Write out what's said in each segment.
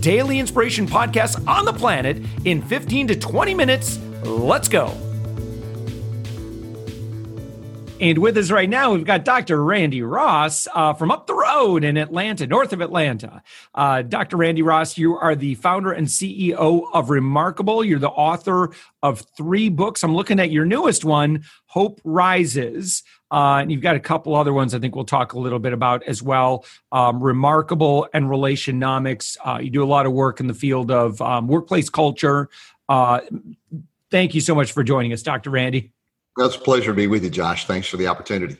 daily inspiration podcast on the planet in 15 to 20 minutes. Let's go. And with us right now, we've got Dr. Randy Ross uh, from up the road in Atlanta, north of Atlanta. Uh, Dr. Randy Ross, you are the founder and CEO of Remarkable. You're the author of three books. I'm looking at your newest one, Hope Rises. Uh, and you've got a couple other ones I think we'll talk a little bit about as well. Um, Remarkable and Relationomics. Uh, you do a lot of work in the field of um, workplace culture. Uh, thank you so much for joining us, Dr. Randy. That's a pleasure to be with you, Josh. Thanks for the opportunity.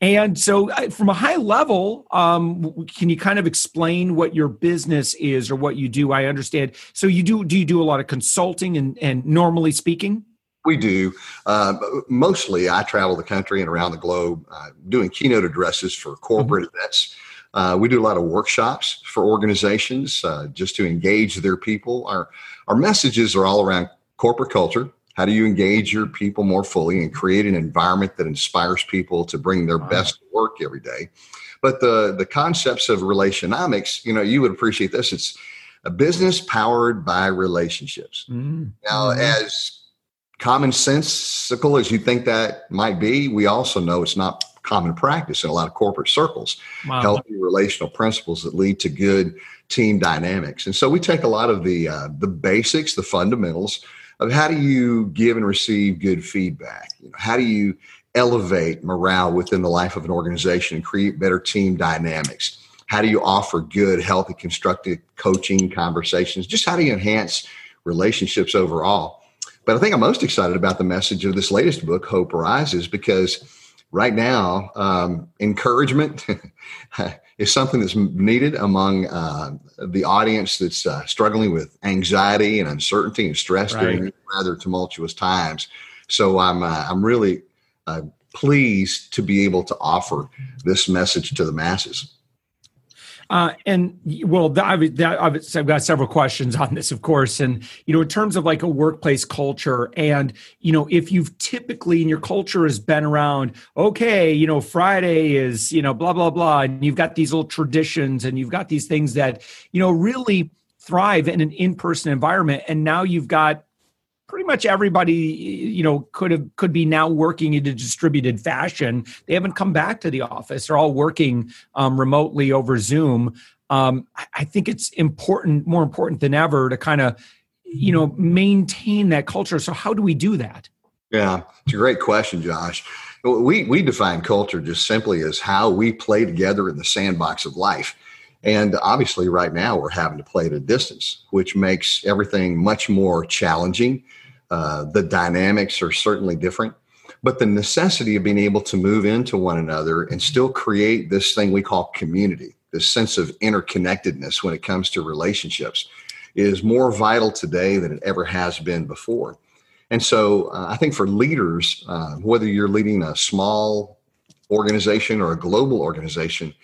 And so, uh, from a high level, um, can you kind of explain what your business is or what you do? I understand. So, you do do you do a lot of consulting and, and normally speaking? We do. Uh, mostly, I travel the country and around the globe uh, doing keynote addresses for corporate mm-hmm. events. Uh, we do a lot of workshops for organizations uh, just to engage their people. Our our messages are all around corporate culture, how do you engage your people more fully and create an environment that inspires people to bring their wow. best to work every day? But the the concepts of relationomics, you know, you would appreciate this. It's a business powered by relationships. Mm-hmm. Now, as commonsensical as you think that might be, we also know it's not common practice in a lot of corporate circles. Wow. Healthy relational principles that lead to good team dynamics. And so we take a lot of the uh, the basics, the fundamentals of how do you give and receive good feedback? You know, how do you elevate morale within the life of an organization and create better team dynamics? How do you offer good, healthy, constructive coaching conversations? Just how do you enhance relationships overall? But I think I'm most excited about the message of this latest book, Hope Rises, because right now, um, encouragement is something that's needed among uh, the audience that's uh, struggling with anxiety and uncertainty and stress right. during rather tumultuous times. So I'm uh, I'm really uh, pleased to be able to offer this message to the masses. Uh, and well, I've, I've, got several questions on this, of course. And, you know, in terms of like a workplace culture, and, you know, if you've typically in your culture has been around, okay, you know, Friday is, you know, blah, blah, blah. And you've got these little traditions and you've got these things that, you know, really thrive in an in person environment. And now you've got pretty much everybody you know could have could be now working in a distributed fashion. They haven't come back to the office. They're all working um, remotely over zoom. Um, i think it's important more important than ever to kind of you know maintain that culture. So how do we do that? Yeah it's a great question josh. We we define culture just simply as how we play together in the sandbox of life. And obviously, right now, we're having to play at a distance, which makes everything much more challenging. Uh, the dynamics are certainly different, but the necessity of being able to move into one another and still create this thing we call community, this sense of interconnectedness when it comes to relationships, is more vital today than it ever has been before. And so uh, I think for leaders, uh, whether you're leading a small organization or a global organization,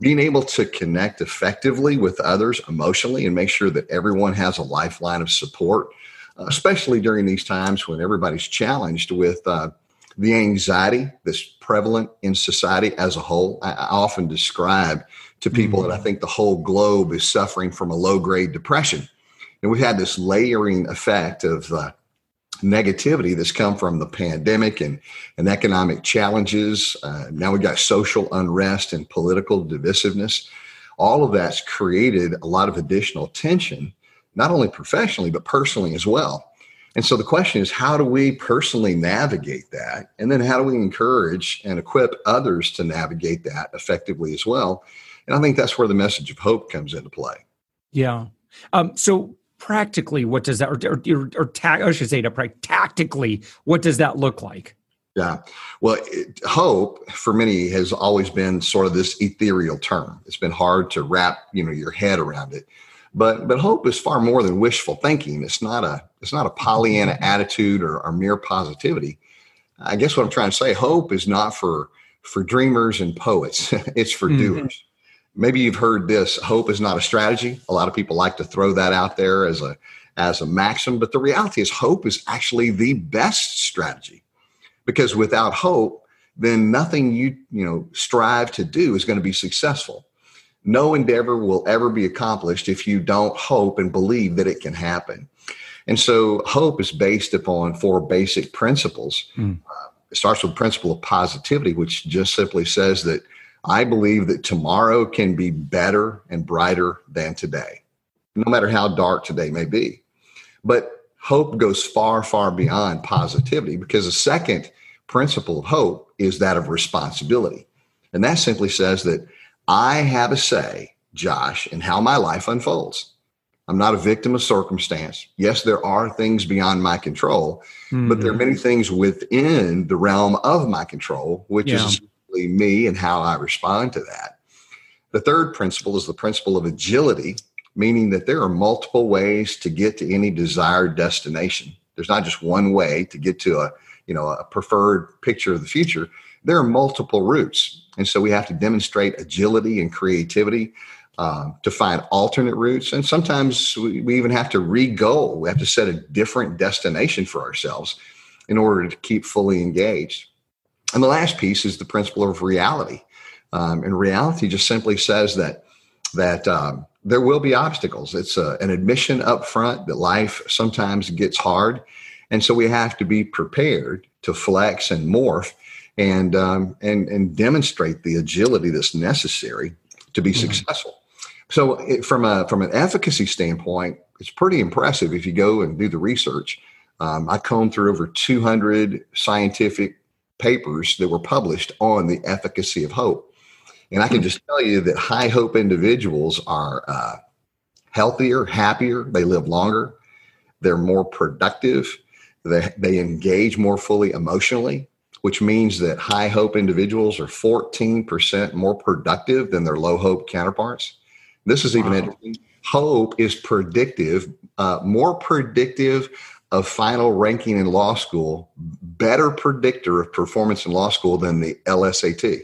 being able to connect effectively with others emotionally and make sure that everyone has a lifeline of support especially during these times when everybody's challenged with uh, the anxiety that's prevalent in society as a whole. I, I often describe to people mm-hmm. that I think the whole globe is suffering from a low grade depression. And we've had this layering effect of uh, negativity that's come from the pandemic and, and economic challenges. Uh, now we've got social unrest and political divisiveness. All of that's created a lot of additional tension not only professionally, but personally as well. And so the question is, how do we personally navigate that? And then how do we encourage and equip others to navigate that effectively as well? And I think that's where the message of hope comes into play. Yeah. Um, so practically, what does that, or, or, or ta- I should say, to tactically, what does that look like? Yeah. Well, it, hope for many has always been sort of this ethereal term. It's been hard to wrap, you know, your head around it. But but hope is far more than wishful thinking. It's not a it's not a Pollyanna attitude or, or mere positivity. I guess what I'm trying to say, hope is not for for dreamers and poets. it's for mm-hmm. doers. Maybe you've heard this, hope is not a strategy. A lot of people like to throw that out there as a as a maxim, but the reality is hope is actually the best strategy. Because without hope, then nothing you, you know, strive to do is going to be successful. No endeavor will ever be accomplished if you don't hope and believe that it can happen. And so hope is based upon four basic principles. Mm. Uh, it starts with the principle of positivity, which just simply says that I believe that tomorrow can be better and brighter than today, no matter how dark today may be. But hope goes far, far beyond positivity because the second principle of hope is that of responsibility. And that simply says that I have a say, Josh, in how my life unfolds. I'm not a victim of circumstance. Yes, there are things beyond my control, mm-hmm. but there are mm-hmm. many things within the realm of my control, which yeah. is me and how I respond to that. The third principle is the principle of agility, meaning that there are multiple ways to get to any desired destination. There's not just one way to get to a, you know, a preferred picture of the future. There are multiple routes. And so we have to demonstrate agility and creativity uh, to find alternate routes. And sometimes we, we even have to re-goal. We have to set a different destination for ourselves in order to keep fully engaged. And the last piece is the principle of reality. Um, and reality just simply says that that um, there will be obstacles. It's a, an admission up front that life sometimes gets hard, and so we have to be prepared to flex and morph and um, and and demonstrate the agility that's necessary to be mm-hmm. successful. So, it, from a from an efficacy standpoint, it's pretty impressive if you go and do the research. Um, I combed through over 200 scientific papers that were published on the efficacy of hope, and I can just tell you that high hope individuals are uh, healthier, happier, they live longer, they're more productive, they, they engage more fully emotionally, which means that high hope individuals are 14% more productive than their low hope counterparts. This is even wow. interesting. Hope is predictive, uh, more predictive of final ranking in law school, better predictor of performance in law school than the LSAT.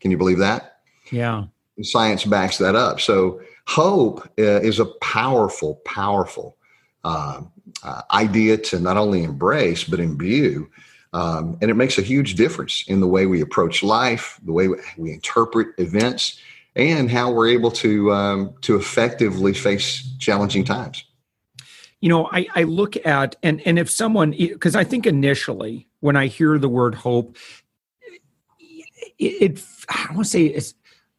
Can you believe that? Yeah. Science backs that up. So hope uh, is a powerful, powerful uh, uh, idea to not only embrace but imbue. Um, and it makes a huge difference in the way we approach life, the way we interpret events, and how we're able to um, to effectively face challenging times. You know, I, I look at and and if someone because I think initially when I hear the word hope, it, it I want to say it's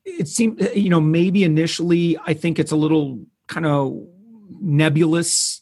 it seems you know maybe initially I think it's a little kind of nebulous,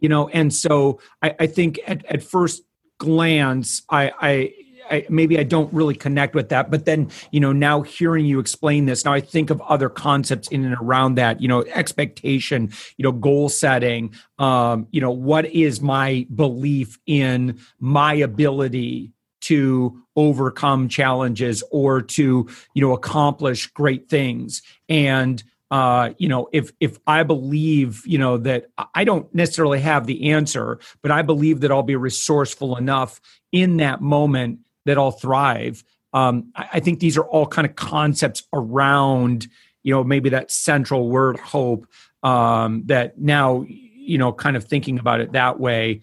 you know, and so I, I think at, at first glance I I I, maybe I don't really connect with that. But then, you know, now hearing you explain this, now I think of other concepts in and around that. You know, expectation, you know, goal setting. Um, you know, what is my belief in my ability to overcome challenges or to you know accomplish great things and uh, you know, if if I believe, you know, that I don't necessarily have the answer, but I believe that I'll be resourceful enough in that moment that I'll thrive. Um, I, I think these are all kind of concepts around, you know, maybe that central word hope. Um, that now, you know, kind of thinking about it that way.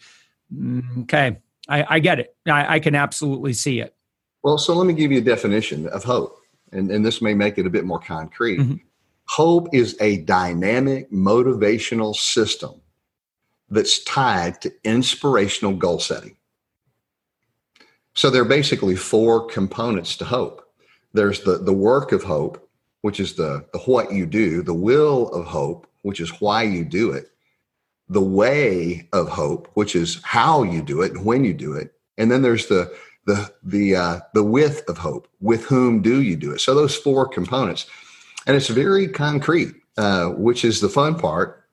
Mm, okay, I, I get it. I, I, can absolutely see it. Well, so let me give you a definition of hope, and, and this may make it a bit more concrete. Mm-hmm. Hope is a dynamic, motivational system that's tied to inspirational goal setting. So there are basically four components to hope. There's the, the work of hope, which is the, the what you do, the will of hope, which is why you do it, the way of hope, which is how you do it and when you do it. And then there's the the the uh, the width of hope. With whom do you do it? So those four components, and it's very concrete, uh, which is the fun part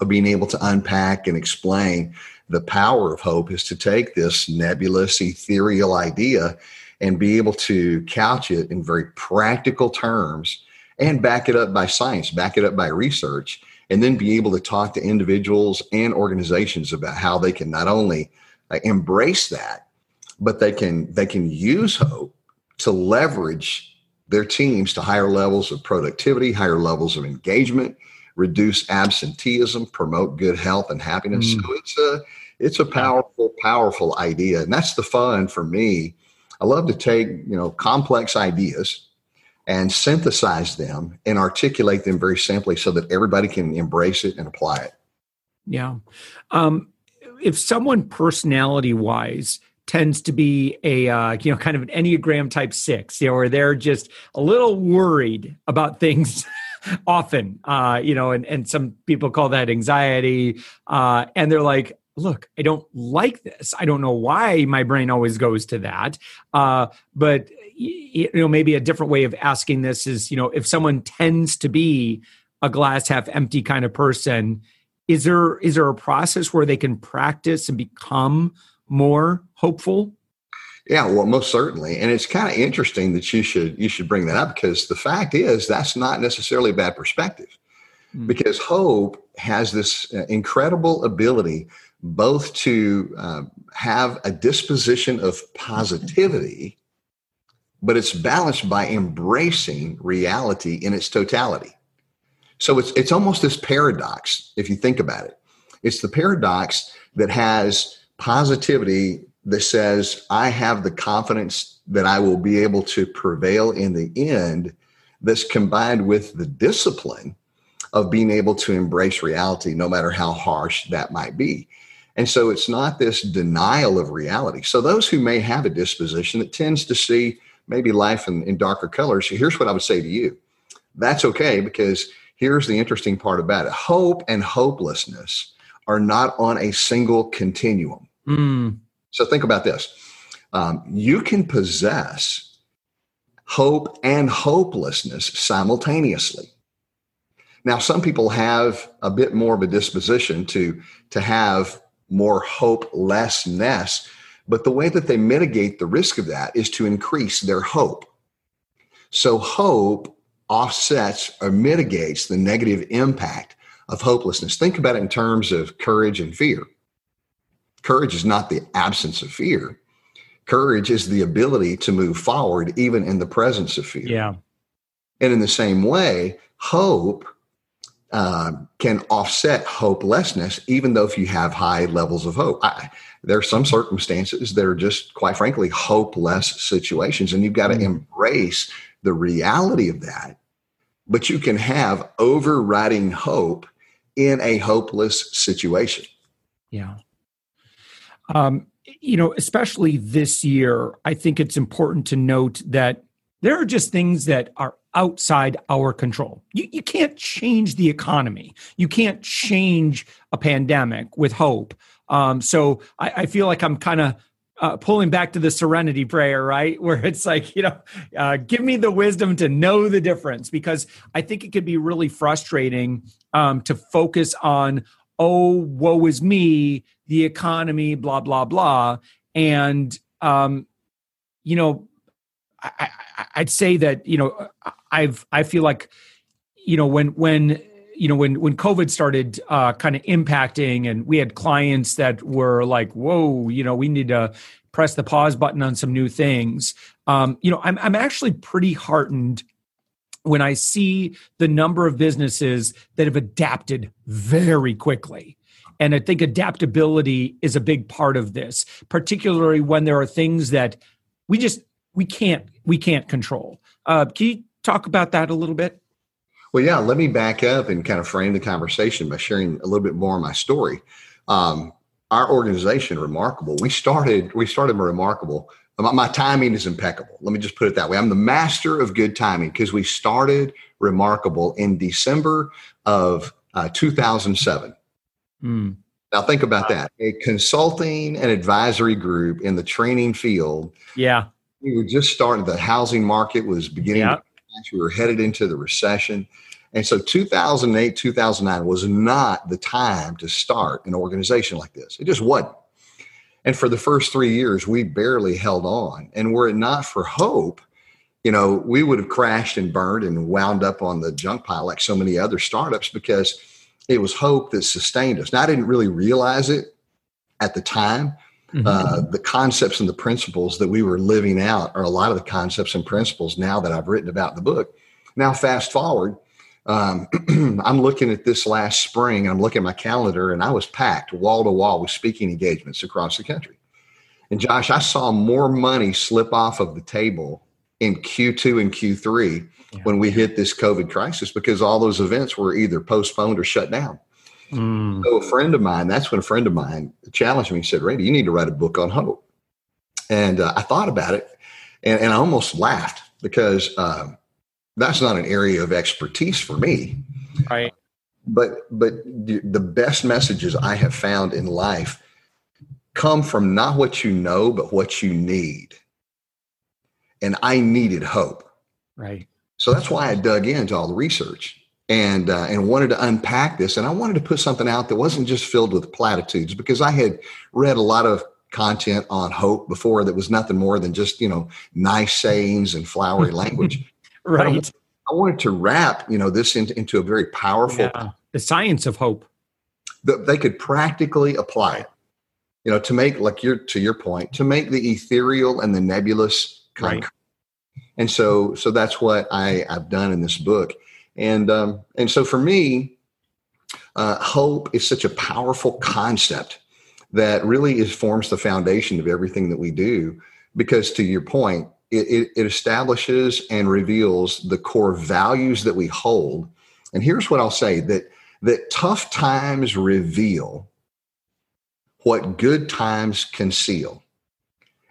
of being able to unpack and explain the power of hope is to take this nebulous, ethereal idea and be able to couch it in very practical terms and back it up by science, back it up by research, and then be able to talk to individuals and organizations about how they can not only uh, embrace that, but they can they can use hope to leverage their teams to higher levels of productivity, higher levels of engagement, reduce absenteeism, promote good health and happiness. Mm. So it's a it's a powerful, powerful idea. And that's the fun for me. I love to take, you know, complex ideas and synthesize them and articulate them very simply so that everybody can embrace it and apply it. Yeah. Um, if someone personality wise tends to be a uh, you know kind of an enneagram type six you know where they're just a little worried about things often uh, you know and, and some people call that anxiety uh, and they're like look i don't like this. I don't know why my brain always goes to that. Uh, but you know maybe a different way of asking this is you know if someone tends to be a glass half empty kind of person is there is there a process where they can practice and become more hopeful? Yeah well most certainly. And it's kind of interesting that you should you should bring that up because the fact is that's not necessarily a bad perspective. Mm. because hope has this uh, incredible ability both to uh, have a disposition of positivity but it's balanced by embracing reality in its totality. So it's it's almost this paradox if you think about it. It's the paradox that has positivity that says, I have the confidence that I will be able to prevail in the end, that's combined with the discipline of being able to embrace reality, no matter how harsh that might be. And so it's not this denial of reality. So, those who may have a disposition that tends to see maybe life in, in darker colors, here's what I would say to you that's okay because here's the interesting part about it hope and hopelessness are not on a single continuum. Mm. So think about this um, you can possess hope and hopelessness simultaneously. Now, some people have a bit more of a disposition to, to have more hopelessness, but the way that they mitigate the risk of that is to increase their hope. So, hope offsets or mitigates the negative impact of hopelessness. Think about it in terms of courage and fear. Courage is not the absence of fear. Courage is the ability to move forward even in the presence of fear. Yeah. And in the same way, hope uh, can offset hopelessness, even though if you have high levels of hope. I, there are some circumstances that are just, quite frankly, hopeless situations, and you've got to mm. embrace the reality of that. But you can have overriding hope in a hopeless situation. Yeah. Um, you know, especially this year, I think it's important to note that there are just things that are outside our control. You, you can't change the economy. You can't change a pandemic with hope. Um, so I, I feel like I'm kind of uh, pulling back to the serenity prayer, right? Where it's like, you know, uh, give me the wisdom to know the difference because I think it could be really frustrating um, to focus on, oh, woe is me, the economy, blah, blah, blah. And, um, you know, I, would say that, you know, I've, I feel like, you know, when, when, you know when when covid started uh, kind of impacting and we had clients that were like whoa you know we need to press the pause button on some new things um, you know I'm, I'm actually pretty heartened when i see the number of businesses that have adapted very quickly and i think adaptability is a big part of this particularly when there are things that we just we can't we can't control uh, can you talk about that a little bit well, yeah, let me back up and kind of frame the conversation by sharing a little bit more of my story. Um, our organization, Remarkable, we started we started Remarkable. My, my, timing is impeccable. Let me just put it that way. I'm the master of good timing because we started Remarkable in December of uh, 2007. Mm. Now think about that. A consulting and advisory group in the training field. Yeah. We were just starting. The housing market was beginning yeah. to we were headed into the recession. And so 2008, 2009 was not the time to start an organization like this. It just wasn't. And for the first three years, we barely held on. And were it not for hope, you know, we would have crashed and burned and wound up on the junk pile like so many other startups because it was hope that sustained us. Now, I didn't really realize it at the time. Mm-hmm. Uh, the concepts and the principles that we were living out are a lot of the concepts and principles now that I've written about in the book. Now, fast forward, um, I'm looking at this last spring. I'm looking at my calendar, and I was packed wall to wall with speaking engagements across the country. And Josh, I saw more money slip off of the table in Q2 and Q3 yeah. when we hit this COVID crisis because all those events were either postponed or shut down. Mm. So a friend of mine, that's when a friend of mine challenged me and said, Randy, you need to write a book on hope. And uh, I thought about it and, and I almost laughed because uh, that's not an area of expertise for me. Right. But but the best messages I have found in life come from not what you know, but what you need. And I needed hope. Right. So that's why I dug into all the research and uh, and wanted to unpack this. And I wanted to put something out that wasn't just filled with platitudes because I had read a lot of content on hope before that was nothing more than just you know nice sayings and flowery language. Right. I wanted to wrap you know this into, into a very powerful yeah. the science of hope that they could practically apply it. You know, to make like your to your point, to make the ethereal and the nebulous concrete. Right. And so so that's what I, I've done in this book. And um, and so for me, uh, hope is such a powerful concept that really is forms the foundation of everything that we do. Because to your point, it, it, it establishes and reveals the core values that we hold. And here's what I'll say that that tough times reveal what good times conceal.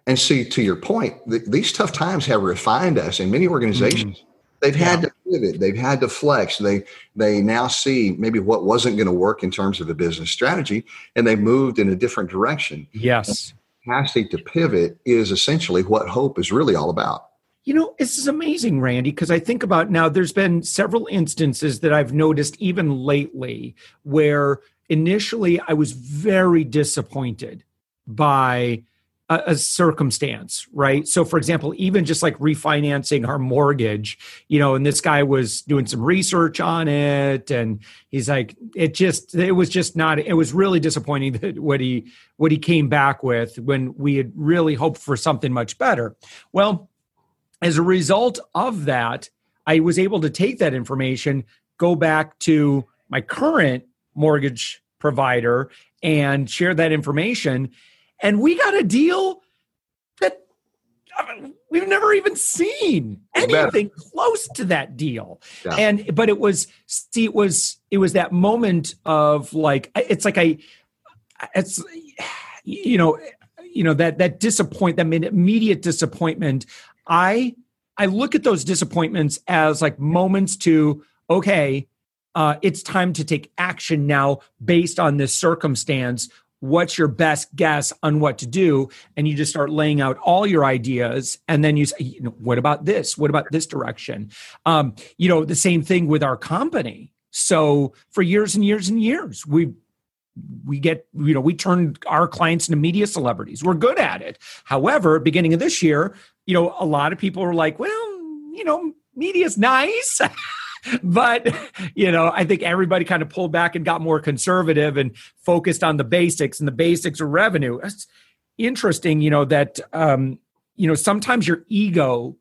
And see, to your point, th- these tough times have refined us in many organizations. Mm-hmm. They've had yeah. to pivot. They've had to flex. They they now see maybe what wasn't going to work in terms of a business strategy, and they moved in a different direction. Yes, capacity to pivot is essentially what hope is really all about. You know, this is amazing, Randy, because I think about now. There's been several instances that I've noticed even lately where initially I was very disappointed by a, a, circumstance, right? So, for example, even just like refinancing our mortgage, you know, and this guy was doing some research on it, and he's like, it just, it was just not, it was really disappointing that what he what he came back with when we had really hoped for something much better. Well, as a result of that, I was able to take that information, go back to my current mortgage provider, and share that information and we got a deal that I mean, we've never even seen anything close to that deal. Yeah. And but it was see it was it was that moment of like it's like I it's you know you know that that disappoint that immediate disappointment I I look at those disappointments as like moments to okay uh, it's time to take action now based on this circumstance what's your best guess on what to do? And you just start laying out all your ideas. And then you say you know, what about this? What about this direction? Um, you know the same thing with our company. So for years and years and years we we get you know we turn our clients into media celebrities. We're good at it. However beginning of this year you know a lot of people are like well you know media's nice but you know i think everybody kind of pulled back and got more conservative and focused on the basics and the basics of revenue it's interesting you know that um you know sometimes your ego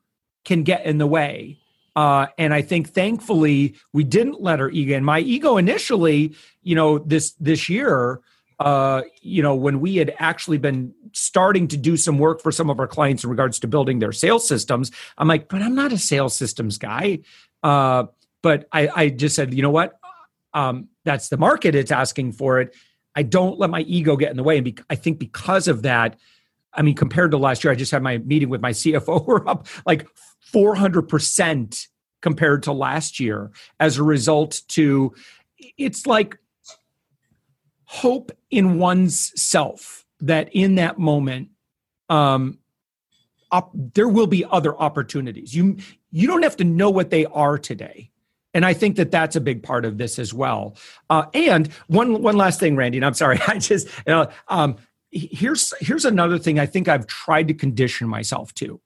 can get in the way uh, and I think thankfully we didn't let our ego in. My ego initially, you know, this this year, uh, you know, when we had actually been starting to do some work for some of our clients in regards to building their sales systems, I'm like, but I'm not a sales systems guy. Uh, but I, I just said, you know what? Um, that's the market. It's asking for it. I don't let my ego get in the way. And be, I think because of that, I mean, compared to last year, I just had my meeting with my CFO. We're up like 400% compared to last year as a result to it's like hope in one's self that in that moment um op- there will be other opportunities you you don't have to know what they are today and I think that that's a big part of this as well. Uh, and one one last thing, Randy, and I'm sorry, I just you know, um, here's here's another thing I think I've tried to condition myself to.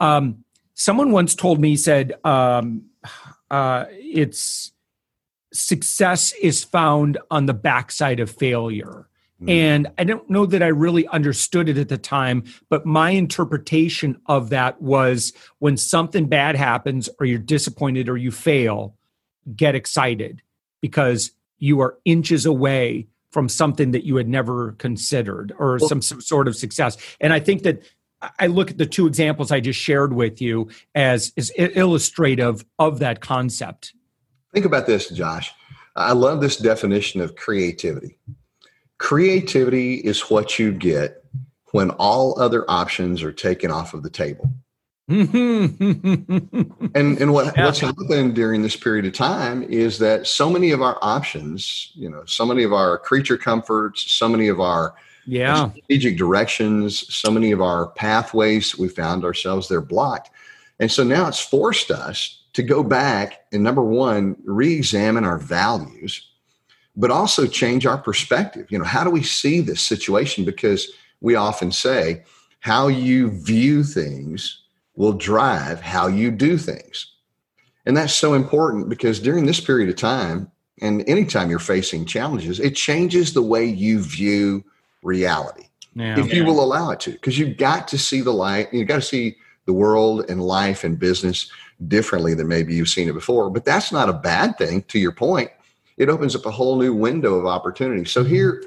Um, someone once told me said um, uh, it's success is found on the backside of failure. Mm. And I don't know that I really understood it at the time, but my interpretation of that was when something bad happens or you're disappointed or you fail, get excited because you are inches away from something that you had never considered or well, some, some sort of success. And I think that I look at the two examples I just shared with you as, as illustrative of that concept. Think about this, Josh. I love this definition of creativity. Creativity is what you get when all other options are taken off of the table. Mm-hmm. and and what, yeah. what's happened during this period of time is that so many of our options, you know, so many of our creature comforts, so many of our yeah. strategic directions, so many of our pathways, we found ourselves they're blocked. And so now it's forced us to go back and number one, re-examine our values, but also change our perspective. You know, how do we see this situation? Because we often say how you view things will drive how you do things. And that's so important because during this period of time, and anytime you're facing challenges, it changes the way you view reality. Yeah. If you will allow it to, because you've got to see the light, you've got to see the world and life and business differently than maybe you've seen it before. But that's not a bad thing. To your point, it opens up a whole new window of opportunity. So here,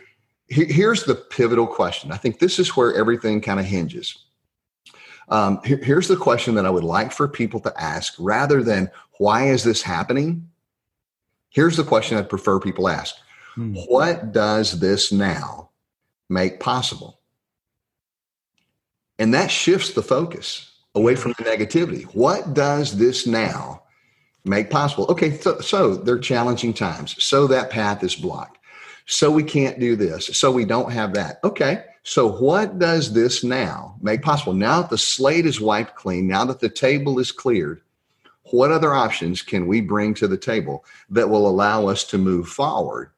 here's the pivotal question. I think this is where everything kind of hinges. Um, here, here's the question that I would like for people to ask rather than why is this happening? Here's the question I'd prefer people ask. Hmm. What does this now make possible? And that shifts the focus away from the negativity. What does this now make possible? Okay, so, so they're challenging times. So that path is blocked. So we can't do this. So we don't have that. Okay, so what does this now make possible? Now that the slate is wiped clean, now that the table is cleared, what other options can we bring to the table that will allow us to move forward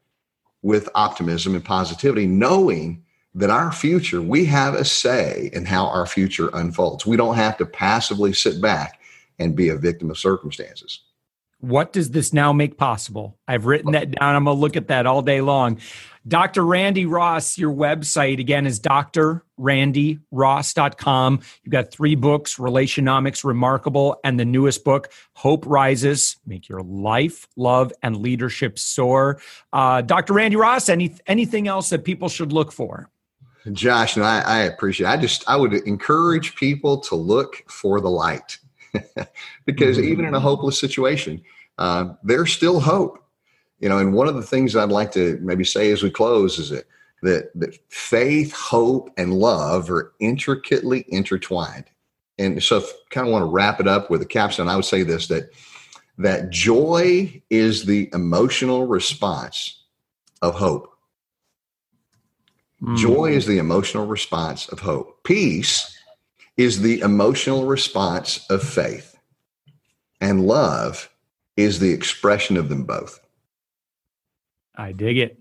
with optimism and positivity, knowing that our future, we have a say in how our future unfolds. We don't have to passively sit back and be a victim of circumstances. What does this now make possible? I've written that down. I'm going to look at that all day long. Dr. Randy Ross, your website again is drrandyross.com. You've got three books Relationomics Remarkable, and the newest book, Hope Rises Make Your Life, Love, and Leadership Soar. Uh, Dr. Randy Ross, any, anything else that people should look for? Josh, and I, I appreciate. It. I just I would encourage people to look for the light, because mm-hmm. even in a hopeless situation, uh, there's still hope. You know, and one of the things I'd like to maybe say as we close is that that, that faith, hope, and love are intricately intertwined. And so, kind of want to wrap it up with a capstone. I would say this that that joy is the emotional response of hope Mm. Joy is the emotional response of hope. Peace is the emotional response of faith. And love is the expression of them both. I dig it.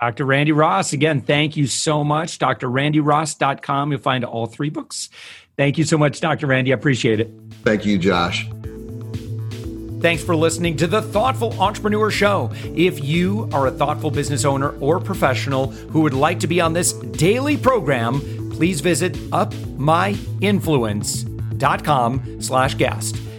Dr. Randy Ross, again, thank you so much. drrandyross.com. You'll find all three books. Thank you so much, Dr. Randy. I appreciate it. Thank you, Josh. Thanks for listening to the Thoughtful Entrepreneur Show. If you are a thoughtful business owner or professional who would like to be on this daily program, please visit upmyinfluence.com slash guest.